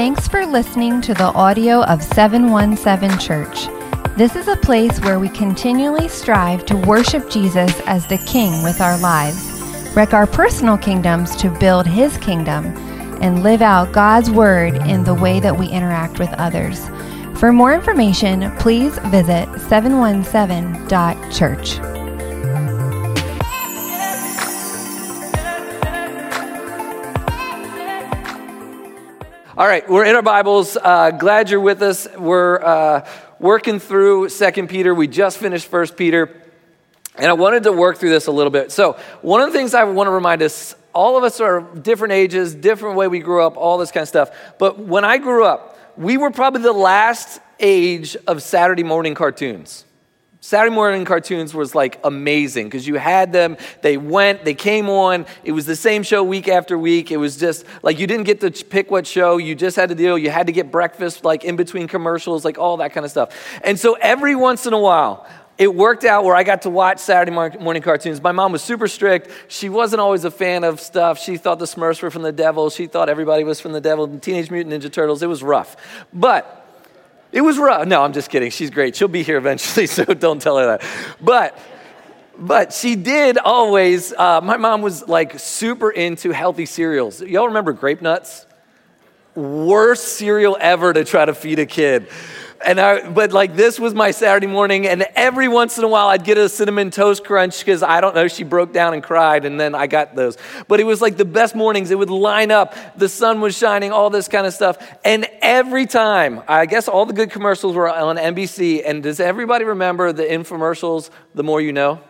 Thanks for listening to the audio of 717 Church. This is a place where we continually strive to worship Jesus as the King with our lives, wreck our personal kingdoms to build His kingdom, and live out God's Word in the way that we interact with others. For more information, please visit 717.church. All right, we're in our Bibles. Uh, glad you're with us. We're uh, working through Second Peter. We just finished First Peter, and I wanted to work through this a little bit. So, one of the things I want to remind us: all of us are different ages, different way we grew up, all this kind of stuff. But when I grew up, we were probably the last age of Saturday morning cartoons. Saturday morning cartoons was like amazing because you had them, they went, they came on. It was the same show week after week. It was just like you didn't get to pick what show, you just had to deal. You had to get breakfast like in between commercials, like all that kind of stuff. And so every once in a while, it worked out where I got to watch Saturday morning cartoons. My mom was super strict. She wasn't always a fan of stuff. She thought the Smurfs were from the devil. She thought everybody was from the devil. Teenage Mutant Ninja Turtles. It was rough. But it was rough. No, I'm just kidding. She's great. She'll be here eventually, so don't tell her that. But but she did always. Uh, my mom was like super into healthy cereals. Y'all remember grape nuts? Worst cereal ever to try to feed a kid. And I, but like this was my Saturday morning, and every once in a while I'd get a cinnamon toast crunch because I don't know, she broke down and cried, and then I got those. But it was like the best mornings. It would line up, the sun was shining, all this kind of stuff. And every time, I guess all the good commercials were on NBC. And does everybody remember the infomercials, The More You Know?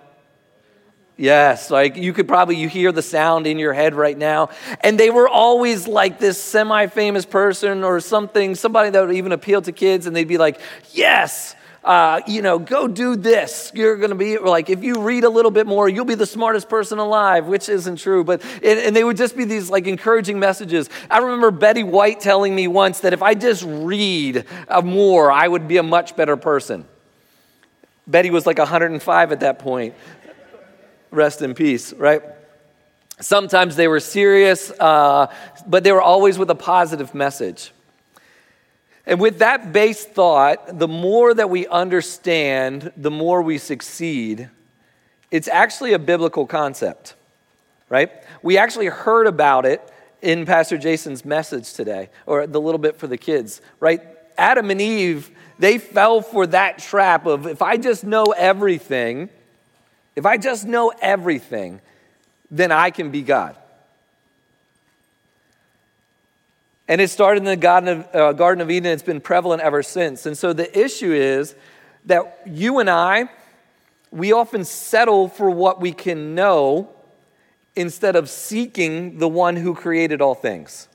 Yes, like you could probably you hear the sound in your head right now. And they were always like this semi-famous person or something, somebody that would even appeal to kids, and they'd be like, "Yes, uh, you know, go do this. You're going to be like, if you read a little bit more, you'll be the smartest person alive, which isn't true. But, and, and they would just be these like encouraging messages. I remember Betty White telling me once that if I just read uh, more, I would be a much better person. Betty was like 105 at that point rest in peace, right? Sometimes they were serious, uh, but they were always with a positive message. And with that base thought, the more that we understand, the more we succeed. It's actually a biblical concept, right? We actually heard about it in Pastor Jason's message today, or the little bit for the kids, right? Adam and Eve, they fell for that trap of if I just know everything, if I just know everything, then I can be God. And it started in the Garden of, uh, Garden of Eden. It's been prevalent ever since. And so the issue is that you and I, we often settle for what we can know instead of seeking the one who created all things.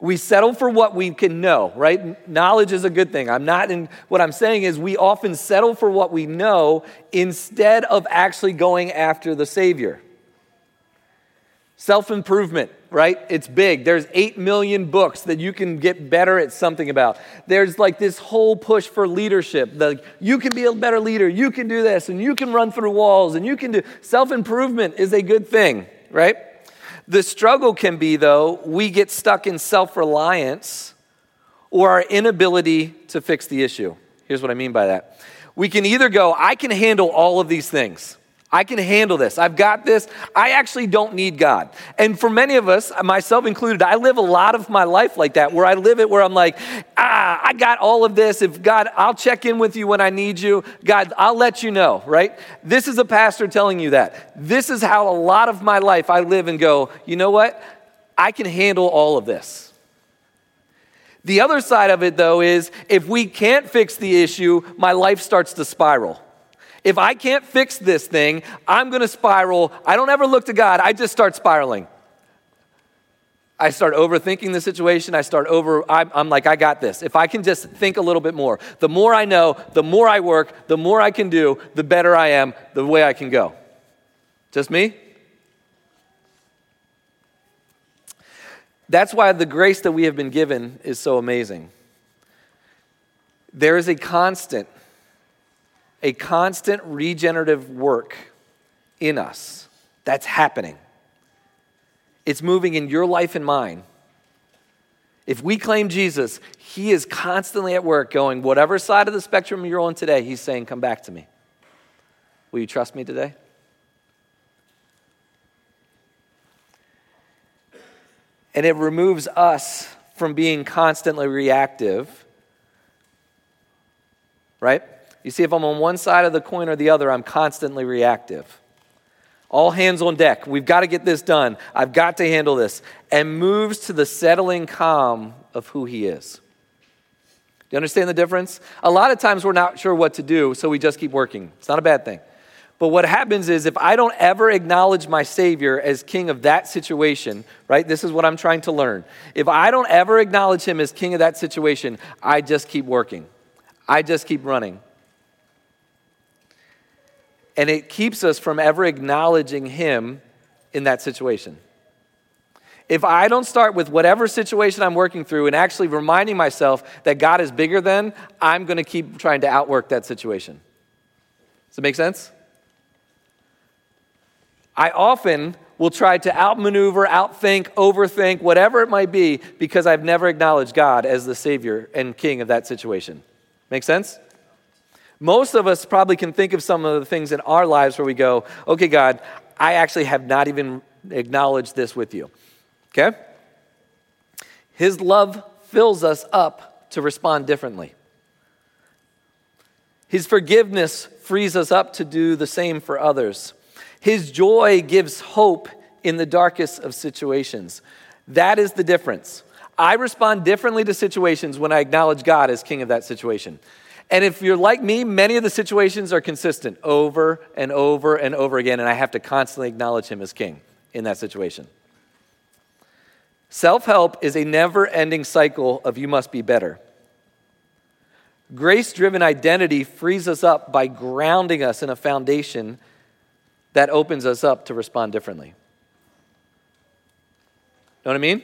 We settle for what we can know, right? Knowledge is a good thing. I'm not in what I'm saying is we often settle for what we know instead of actually going after the Savior. Self improvement, right? It's big. There's 8 million books that you can get better at something about. There's like this whole push for leadership. The, you can be a better leader. You can do this and you can run through walls and you can do self improvement is a good thing, right? The struggle can be, though, we get stuck in self reliance or our inability to fix the issue. Here's what I mean by that. We can either go, I can handle all of these things. I can handle this. I've got this. I actually don't need God. And for many of us, myself included, I live a lot of my life like that, where I live it where I'm like, ah, I got all of this. If God, I'll check in with you when I need you. God, I'll let you know, right? This is a pastor telling you that. This is how a lot of my life I live and go, you know what? I can handle all of this. The other side of it, though, is if we can't fix the issue, my life starts to spiral. If I can't fix this thing, I'm going to spiral. I don't ever look to God, I just start spiraling. I start overthinking the situation. I start over, I'm, I'm, like, I got this. If I can just think a little bit more, the more I know, the more I work, the more I can do, the better I am, the way I can go. Just me? That's why the grace that we have been given is so amazing. There is a constant a constant regenerative work in us that's happening. It's moving in your life and mine. If we claim Jesus, He is constantly at work going, whatever side of the spectrum you're on today, He's saying, Come back to me. Will you trust me today? And it removes us from being constantly reactive, right? You see, if I'm on one side of the coin or the other, I'm constantly reactive. All hands on deck. We've got to get this done. I've got to handle this. And moves to the settling calm of who he is. Do you understand the difference? A lot of times we're not sure what to do, so we just keep working. It's not a bad thing. But what happens is if I don't ever acknowledge my Savior as king of that situation, right? This is what I'm trying to learn. If I don't ever acknowledge him as king of that situation, I just keep working. I just keep running. And it keeps us from ever acknowledging Him in that situation. If I don't start with whatever situation I'm working through and actually reminding myself that God is bigger than, I'm going to keep trying to outwork that situation. Does it make sense? I often will try to outmaneuver, outthink, overthink, whatever it might be, because I've never acknowledged God as the Savior and King of that situation. Make sense? Most of us probably can think of some of the things in our lives where we go, okay, God, I actually have not even acknowledged this with you. Okay? His love fills us up to respond differently. His forgiveness frees us up to do the same for others. His joy gives hope in the darkest of situations. That is the difference. I respond differently to situations when I acknowledge God as king of that situation. And if you're like me, many of the situations are consistent over and over and over again, and I have to constantly acknowledge him as king in that situation. Self help is a never ending cycle of you must be better. Grace driven identity frees us up by grounding us in a foundation that opens us up to respond differently. Know what I mean?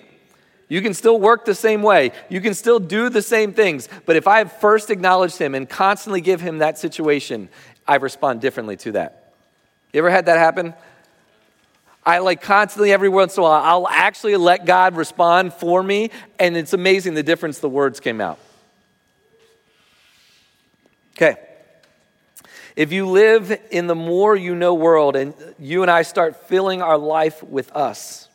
You can still work the same way. You can still do the same things. But if I have first acknowledged Him and constantly give Him that situation, I respond differently to that. You ever had that happen? I like constantly, every once in a while, I'll actually let God respond for me, and it's amazing the difference the words came out. Okay. If you live in the more you know world and you and I start filling our life with us,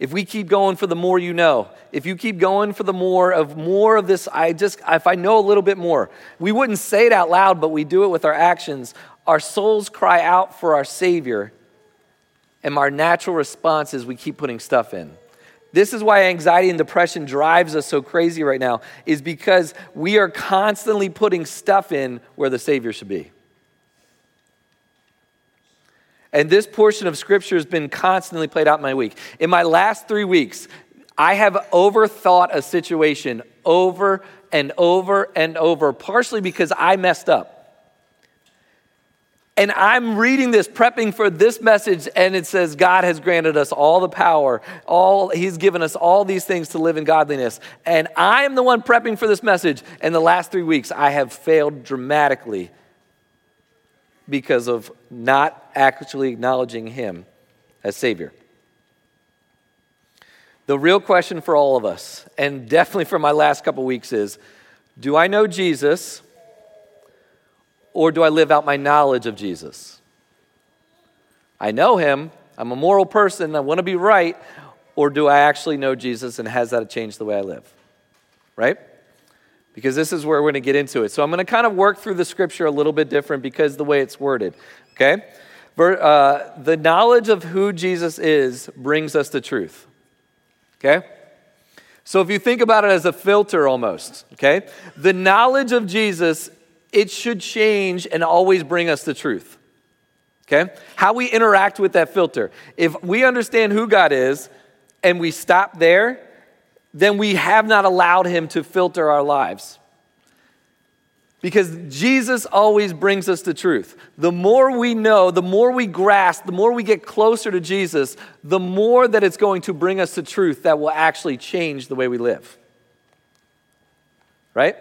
if we keep going for the more you know, if you keep going for the more of more of this, I just, if I know a little bit more, we wouldn't say it out loud, but we do it with our actions. Our souls cry out for our Savior, and our natural response is we keep putting stuff in. This is why anxiety and depression drives us so crazy right now, is because we are constantly putting stuff in where the Savior should be. And this portion of scripture has been constantly played out in my week. In my last three weeks, I have overthought a situation over and over and over, partially because I messed up. And I'm reading this, prepping for this message, and it says, God has granted us all the power, all He's given us all these things to live in godliness. And I am the one prepping for this message. And the last three weeks, I have failed dramatically because of not actually acknowledging Him as Savior. The real question for all of us, and definitely for my last couple weeks, is do I know Jesus or do I live out my knowledge of Jesus? I know Him, I'm a moral person, I want to be right, or do I actually know Jesus and has that changed the way I live? Right? Because this is where we're going to get into it. So I'm going to kind of work through the scripture a little bit different because the way it's worded. Okay? Uh, the knowledge of who Jesus is brings us to truth. Okay? So if you think about it as a filter almost, okay? The knowledge of Jesus, it should change and always bring us the truth. Okay? How we interact with that filter. If we understand who God is and we stop there, then we have not allowed him to filter our lives. Because Jesus always brings us the truth. The more we know, the more we grasp, the more we get closer to Jesus, the more that it's going to bring us the truth that will actually change the way we live. Right?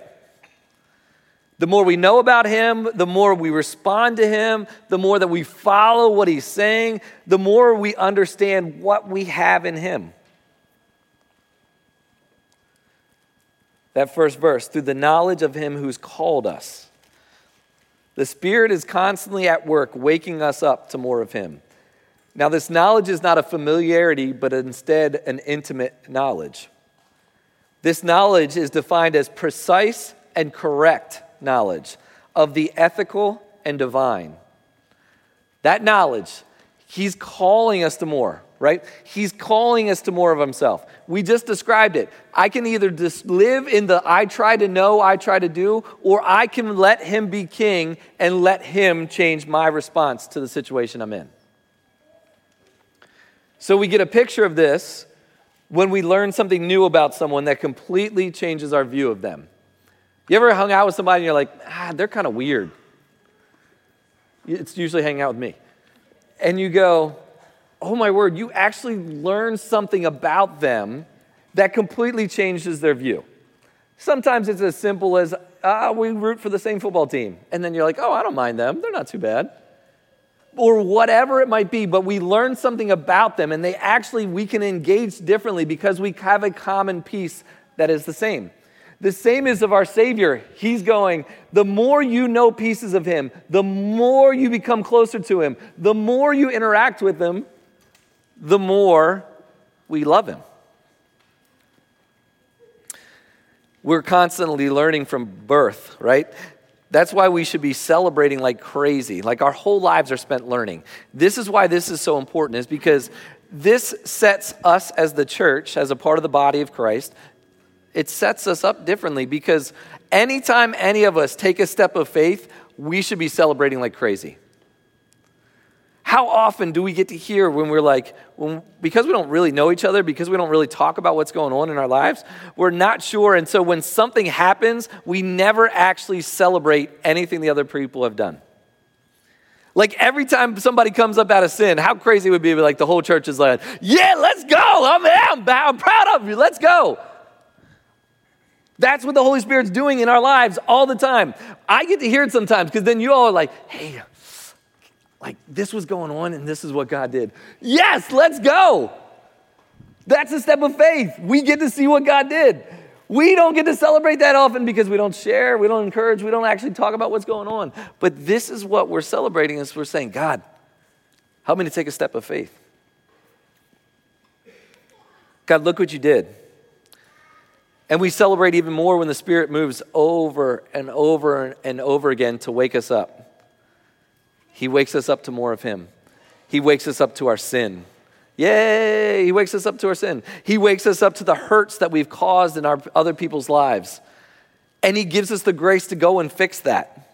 The more we know about Him, the more we respond to Him, the more that we follow what He's saying, the more we understand what we have in Him. That first verse, through the knowledge of him who's called us. The Spirit is constantly at work, waking us up to more of him. Now, this knowledge is not a familiarity, but instead an intimate knowledge. This knowledge is defined as precise and correct knowledge of the ethical and divine. That knowledge, he's calling us to more, right? He's calling us to more of himself. We just described it. I can either just live in the I try to know, I try to do, or I can let him be king and let him change my response to the situation I'm in. So we get a picture of this when we learn something new about someone that completely changes our view of them. You ever hung out with somebody and you're like, ah, they're kind of weird? It's usually hanging out with me. And you go, oh my word, you actually learn something about them that completely changes their view. Sometimes it's as simple as, ah, we root for the same football team. And then you're like, oh, I don't mind them. They're not too bad. Or whatever it might be, but we learn something about them and they actually, we can engage differently because we have a common piece that is the same. The same is of our Savior. He's going, the more you know pieces of Him, the more you become closer to Him, the more you interact with Him, the more we love Him. We're constantly learning from birth, right? That's why we should be celebrating like crazy. Like our whole lives are spent learning. This is why this is so important, is because this sets us as the church, as a part of the body of Christ, it sets us up differently because anytime any of us take a step of faith, we should be celebrating like crazy. How often do we get to hear when we're like, when, because we don't really know each other, because we don't really talk about what's going on in our lives, we're not sure. And so when something happens, we never actually celebrate anything the other people have done. Like every time somebody comes up out of sin, how crazy it would be like the whole church is like, yeah, let's go. I'm, I'm, I'm proud of you. Let's go. That's what the Holy Spirit's doing in our lives all the time. I get to hear it sometimes because then you all are like, hey, like this was going on and this is what God did. Yes, let's go. That's a step of faith. We get to see what God did. We don't get to celebrate that often because we don't share, we don't encourage, we don't actually talk about what's going on. But this is what we're celebrating is we're saying, God, help me to take a step of faith. God, look what you did. And we celebrate even more when the Spirit moves over and over and over again to wake us up. He wakes us up to more of Him. He wakes us up to our sin. Yay! He wakes us up to our sin. He wakes us up to the hurts that we've caused in our other people's lives. And He gives us the grace to go and fix that.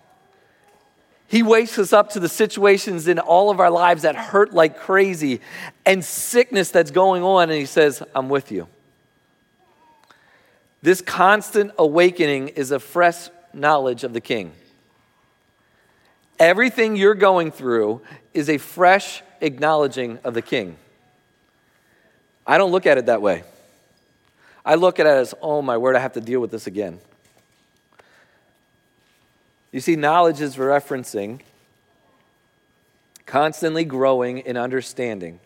He wakes us up to the situations in all of our lives that hurt like crazy and sickness that's going on, and He says, I'm with you. This constant awakening is a fresh knowledge of the King. Everything you're going through is a fresh acknowledging of the King. I don't look at it that way. I look at it as, oh my word, I have to deal with this again. You see, knowledge is referencing constantly growing in understanding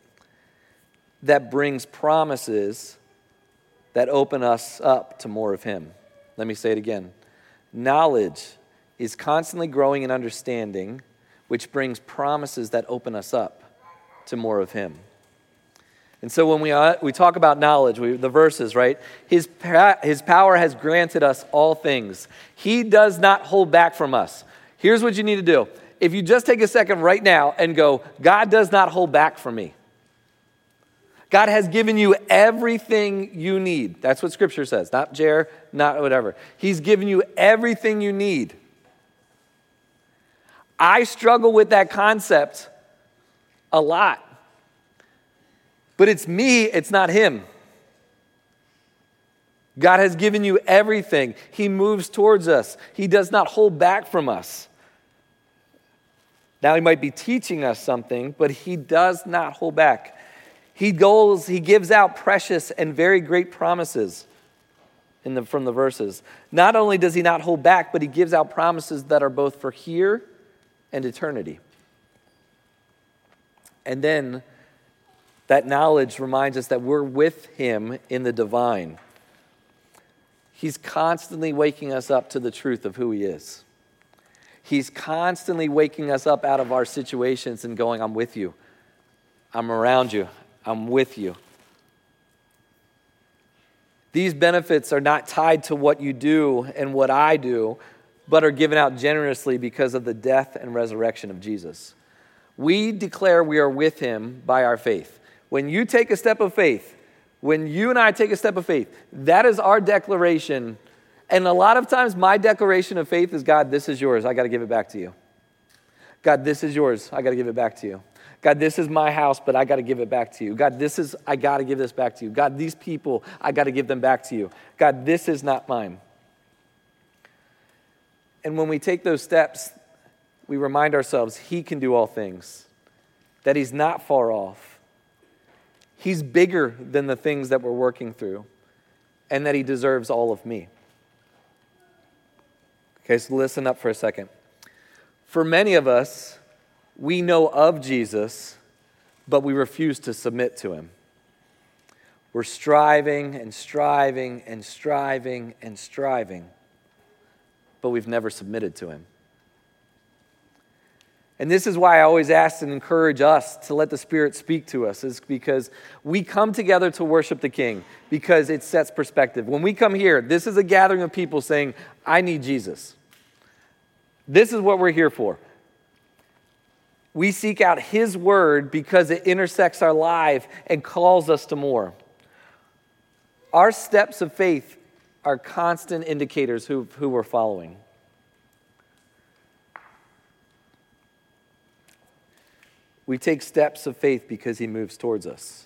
that brings promises that open us up to more of Him. Let me say it again. Knowledge is constantly growing in understanding, which brings promises that open us up to more of Him. And so when we, uh, we talk about knowledge, we, the verses, right? His, his power has granted us all things. He does not hold back from us. Here's what you need to do. If you just take a second right now and go, God does not hold back from me. God has given you everything you need. That's what Scripture says, not Jer, not whatever. He's given you everything you need. I struggle with that concept a lot. But it's me, it's not Him. God has given you everything. He moves towards us, He does not hold back from us. Now, He might be teaching us something, but He does not hold back. He goes, he gives out precious and very great promises the, from the verses. Not only does he not hold back, but he gives out promises that are both for here and eternity. And then that knowledge reminds us that we're with him in the divine. He's constantly waking us up to the truth of who He is. He's constantly waking us up out of our situations and going, I'm with you. I'm around you. I'm with you. These benefits are not tied to what you do and what I do, but are given out generously because of the death and resurrection of Jesus. We declare we are with him by our faith. When you take a step of faith, when you and I take a step of faith, that is our declaration. And a lot of times, my declaration of faith is God, this is yours. I got to give it back to you. God, this is yours. I got to give it back to you. God, this is my house, but I got to give it back to you. God, this is, I got to give this back to you. God, these people, I got to give them back to you. God, this is not mine. And when we take those steps, we remind ourselves He can do all things, that He's not far off. He's bigger than the things that we're working through, and that He deserves all of me. Okay, so listen up for a second. For many of us, we know of Jesus, but we refuse to submit to him. We're striving and striving and striving and striving, but we've never submitted to him. And this is why I always ask and encourage us to let the Spirit speak to us, is because we come together to worship the King because it sets perspective. When we come here, this is a gathering of people saying, I need Jesus. This is what we're here for. We seek out His Word because it intersects our life and calls us to more. Our steps of faith are constant indicators who, who we're following. We take steps of faith because He moves towards us.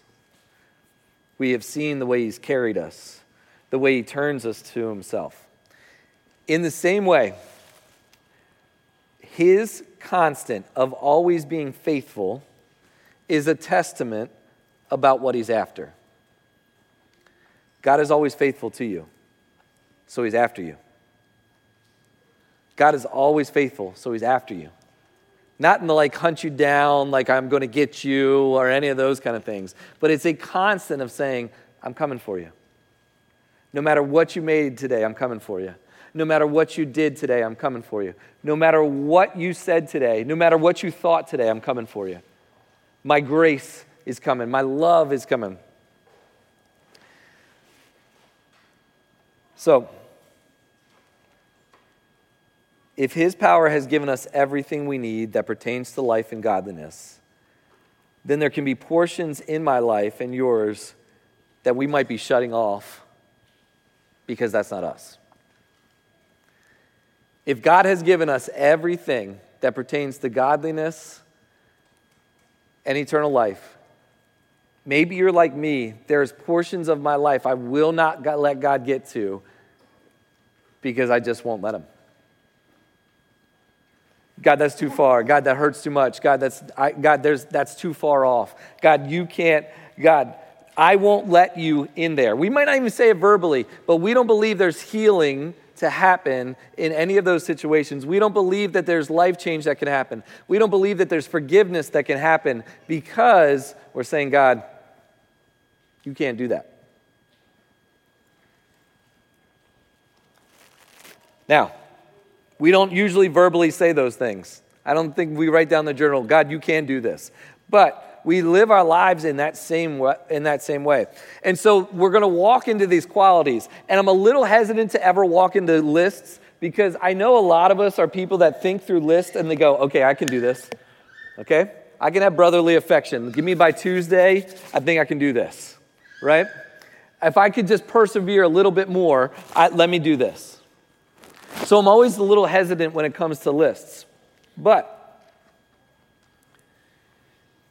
We have seen the way He's carried us, the way He turns us to Himself. In the same way, His constant of always being faithful is a testament about what he's after. God is always faithful to you, so he's after you. God is always faithful, so he's after you. Not in the like hunt you down, like I'm going to get you, or any of those kind of things, but it's a constant of saying, I'm coming for you. No matter what you made today, I'm coming for you. No matter what you did today, I'm coming for you. No matter what you said today, no matter what you thought today, I'm coming for you. My grace is coming, my love is coming. So, if His power has given us everything we need that pertains to life and godliness, then there can be portions in my life and yours that we might be shutting off because that's not us. If God has given us everything that pertains to godliness and eternal life, maybe you're like me. There's portions of my life I will not let God get to because I just won't let Him. God, that's too far. God, that hurts too much. God, that's, I, God, there's, that's too far off. God, you can't. God, I won't let you in there. We might not even say it verbally, but we don't believe there's healing to happen in any of those situations. We don't believe that there's life change that can happen. We don't believe that there's forgiveness that can happen because we're saying, God, you can't do that. Now, we don't usually verbally say those things. I don't think we write down the journal, God, you can do this. But we live our lives in that same way, in that same way. And so we're going to walk into these qualities. And I'm a little hesitant to ever walk into lists because I know a lot of us are people that think through lists and they go, "Okay, I can do this." Okay? I can have brotherly affection. Give me by Tuesday, I think I can do this. Right? If I could just persevere a little bit more, I, let me do this. So I'm always a little hesitant when it comes to lists. But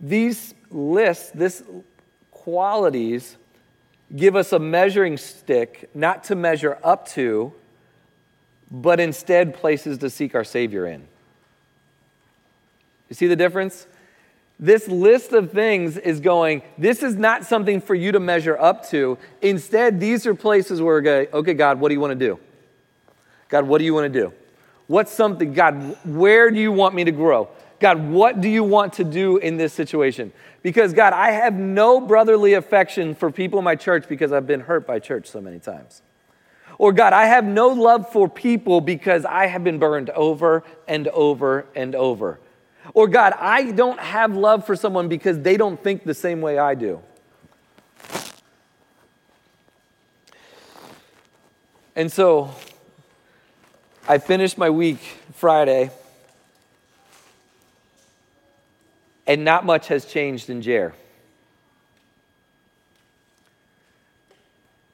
these lists, this qualities, give us a measuring stick not to measure up to, but instead places to seek our Savior in. You see the difference? This list of things is going, this is not something for you to measure up to. Instead, these are places where we're going, okay, God, what do you want to do? God, what do you want to do? What's something, God, where do you want me to grow? God, what do you want to do in this situation? Because, God, I have no brotherly affection for people in my church because I've been hurt by church so many times. Or God, I have no love for people because I have been burned over and over and over. Or God, I don't have love for someone because they don't think the same way I do. And so I finished my week Friday, and not much has changed in Jer.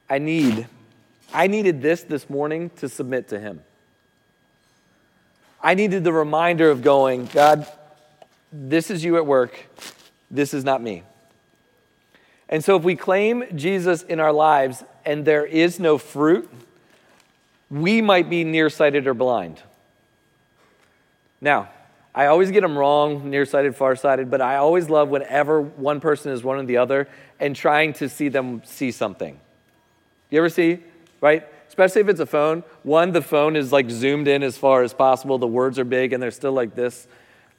I need, I needed this this morning to submit to Him. I needed the reminder of going, God, this is you at work, this is not me. And so if we claim Jesus in our lives and there is no fruit, we might be nearsighted or blind. Now, I always get them wrong, nearsighted, farsighted, but I always love whenever one person is one or the other and trying to see them see something. You ever see, right? Especially if it's a phone. One, the phone is like zoomed in as far as possible, the words are big and they're still like this.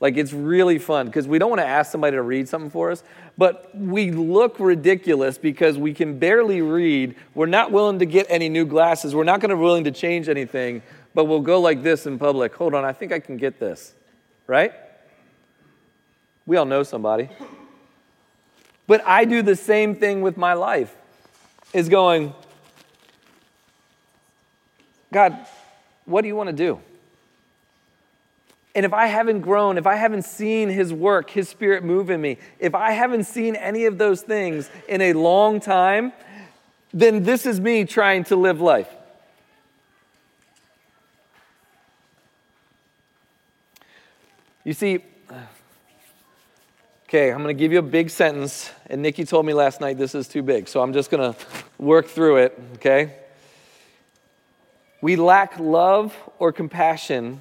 Like it's really fun because we don't want to ask somebody to read something for us, but we look ridiculous because we can barely read. We're not willing to get any new glasses. We're not going to be willing to change anything, but we'll go like this in public. Hold on, I think I can get this. Right? We all know somebody. But I do the same thing with my life. Is going, God, what do you want to do? And if I haven't grown, if I haven't seen His work, His Spirit move in me, if I haven't seen any of those things in a long time, then this is me trying to live life. You see, okay, I'm going to give you a big sentence, and Nikki told me last night this is too big, so I'm just going to work through it, okay? We lack love or compassion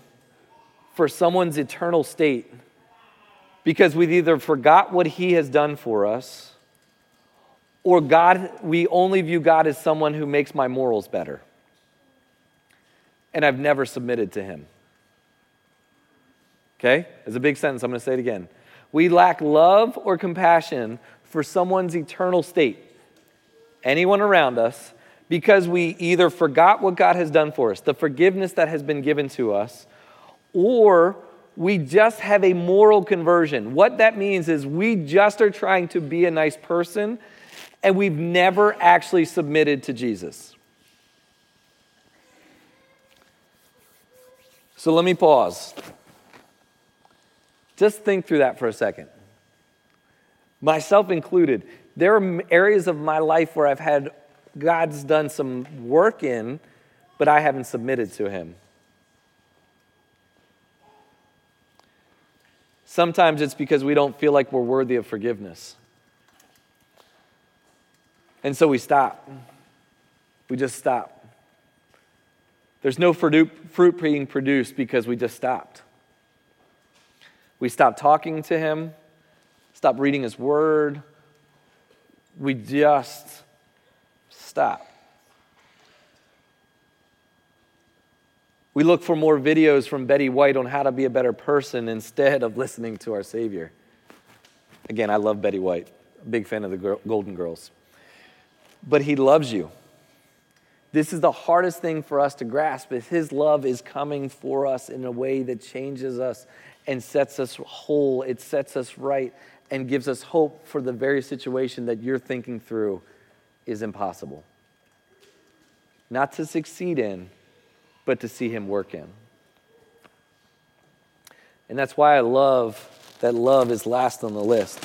for someone's eternal state because we've either forgot what he has done for us or God, we only view God as someone who makes my morals better. And I've never submitted to him. Okay? It's a big sentence. I'm going to say it again. We lack love or compassion for someone's eternal state, anyone around us, because we either forgot what God has done for us, the forgiveness that has been given to us, or we just have a moral conversion. What that means is we just are trying to be a nice person and we've never actually submitted to Jesus. So let me pause. Just think through that for a second. Myself included, there are areas of my life where I've had God's done some work in, but I haven't submitted to Him. Sometimes it's because we don't feel like we're worthy of forgiveness. And so we stop. We just stop. There's no fruit being produced because we just stopped. We stopped talking to him, stopped reading his word. We just stop. We look for more videos from Betty White on how to be a better person instead of listening to our Savior. Again, I love Betty White, big fan of the Golden Girls. But He loves you. This is the hardest thing for us to grasp is his love is coming for us in a way that changes us and sets us whole. It sets us right and gives us hope for the very situation that you're thinking through is impossible. Not to succeed in, but to see him work in. And that's why I love that love is last on the list.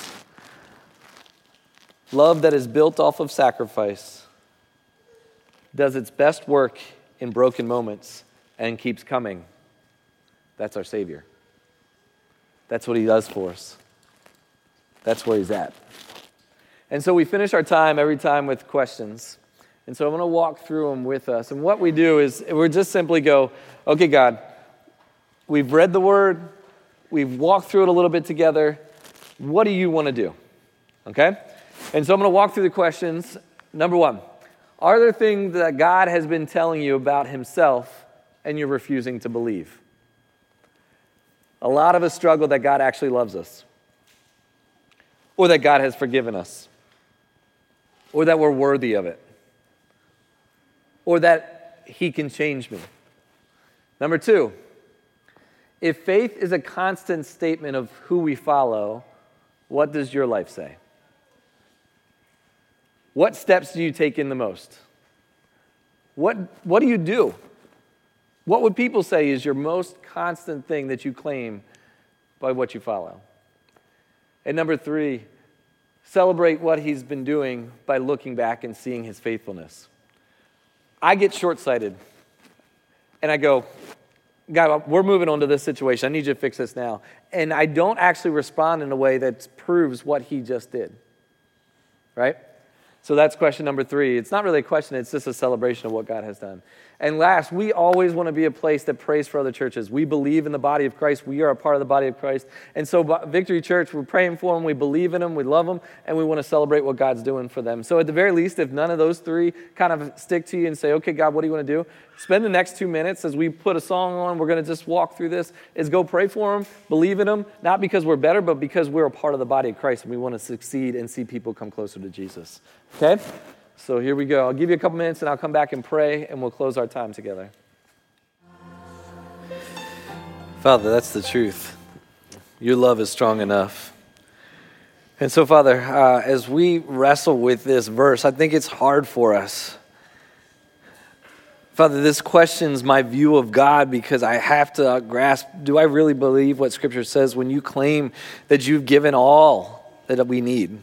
Love that is built off of sacrifice does its best work in broken moments and keeps coming. That's our Savior. That's what He does for us. That's where He's at. And so we finish our time every time with questions. And so I'm going to walk through them with us. And what we do is we just simply go, okay, God, we've read the word, we've walked through it a little bit together. What do you want to do? Okay? And so I'm going to walk through the questions. Number one, are there things that God has been telling you about Himself and you're refusing to believe? A lot of us struggle that God actually loves us, or that God has forgiven us, or that we're worthy of it or that He can change me. Number two, if faith is a constant statement of who we follow, what does your life say? What steps do you take in the most? What, what do you do? What would people say is your most constant thing that you claim by what you follow? And number three, celebrate what he's been doing by looking back and seeing his faithfulness. I get short sighted and I go, God, we're moving on to this situation. I need you to fix this now. And I don't actually respond in a way that proves what he just did. Right? So that's question number three. It's not really a question, it's just a celebration of what God has done. And last, we always want to be a place that prays for other churches. We believe in the body of Christ. We are a part of the body of Christ. And so, Victory Church, we're praying for them. We believe in them. We love them. And we want to celebrate what God's doing for them. So, at the very least, if none of those three kind of stick to you and say, okay, God, what do you want to do? Spend the next two minutes as we put a song on. We're going to just walk through this. Is go pray for them, believe in them, not because we're better, but because we're a part of the body of Christ and we want to succeed and see people come closer to Jesus. Okay? So here we go. I'll give you a couple minutes and I'll come back and pray and we'll close our time together. Father, that's the truth. Your love is strong enough. And so, Father, uh, as we wrestle with this verse, I think it's hard for us. Father, this questions my view of God because I have to grasp do I really believe what Scripture says when you claim that you've given all that we need?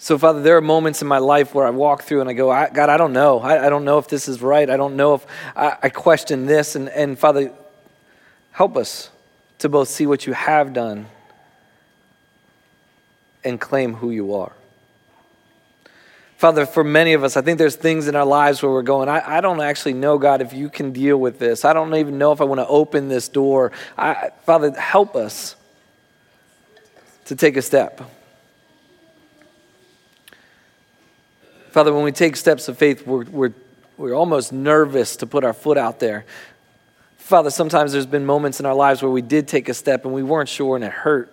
So, Father, there are moments in my life where I walk through and I go, I, God, I don't know. I, I, don't know if this is right. I don't know if I, I question this. And, and, Father, help us to both see what you have done and claim who you are. Father, for many of us, I think there's things in our lives where we're going, I, I don't actually know, God, if you can deal with this. I don't even know if I want to open this door. I, Father, help us to take a step Father, when we take steps of faith, we're, we're, we're almost nervous to put our foot out there. Father, sometimes there's been moments in our lives where we did take a step and we weren't sure and it hurt.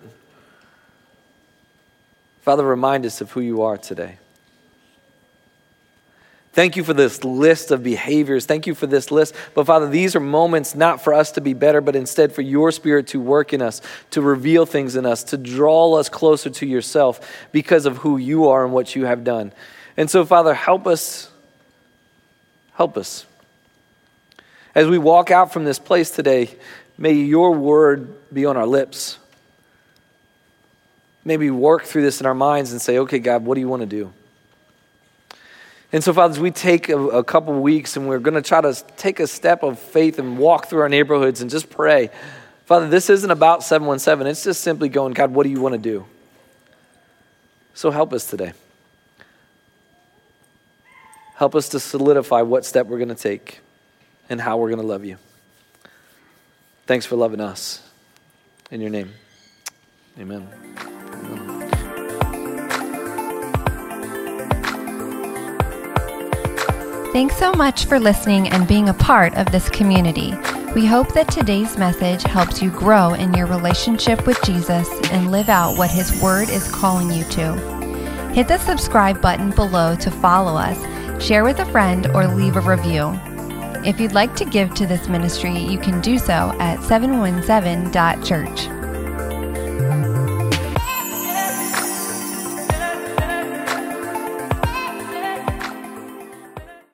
Father, remind us of who you are today. Thank you for this list of behaviors. Thank you for this list. But Father, these are moments not for us to be better, but instead for your spirit to work in us, to reveal things in us, to draw us closer to yourself because of who you are and what you have done. And so, Father, help us. Help us. As we walk out from this place today, may your word be on our lips. Maybe work through this in our minds and say, okay, God, what do you want to do? And so, Father, as we take a, a couple weeks and we're going to try to take a step of faith and walk through our neighborhoods and just pray. Father, this isn't about 717. It's just simply going, God, what do you want to do? So help us today. Help us to solidify what step we're going to take and how we're going to love you. Thanks for loving us. In your name, amen. Thanks so much for listening and being a part of this community. We hope that today's message helps you grow in your relationship with Jesus and live out what His Word is calling you to. Hit the subscribe button below to follow us share with a friend, or leave a review. If you'd like to give to this ministry, you can do so at 717.church.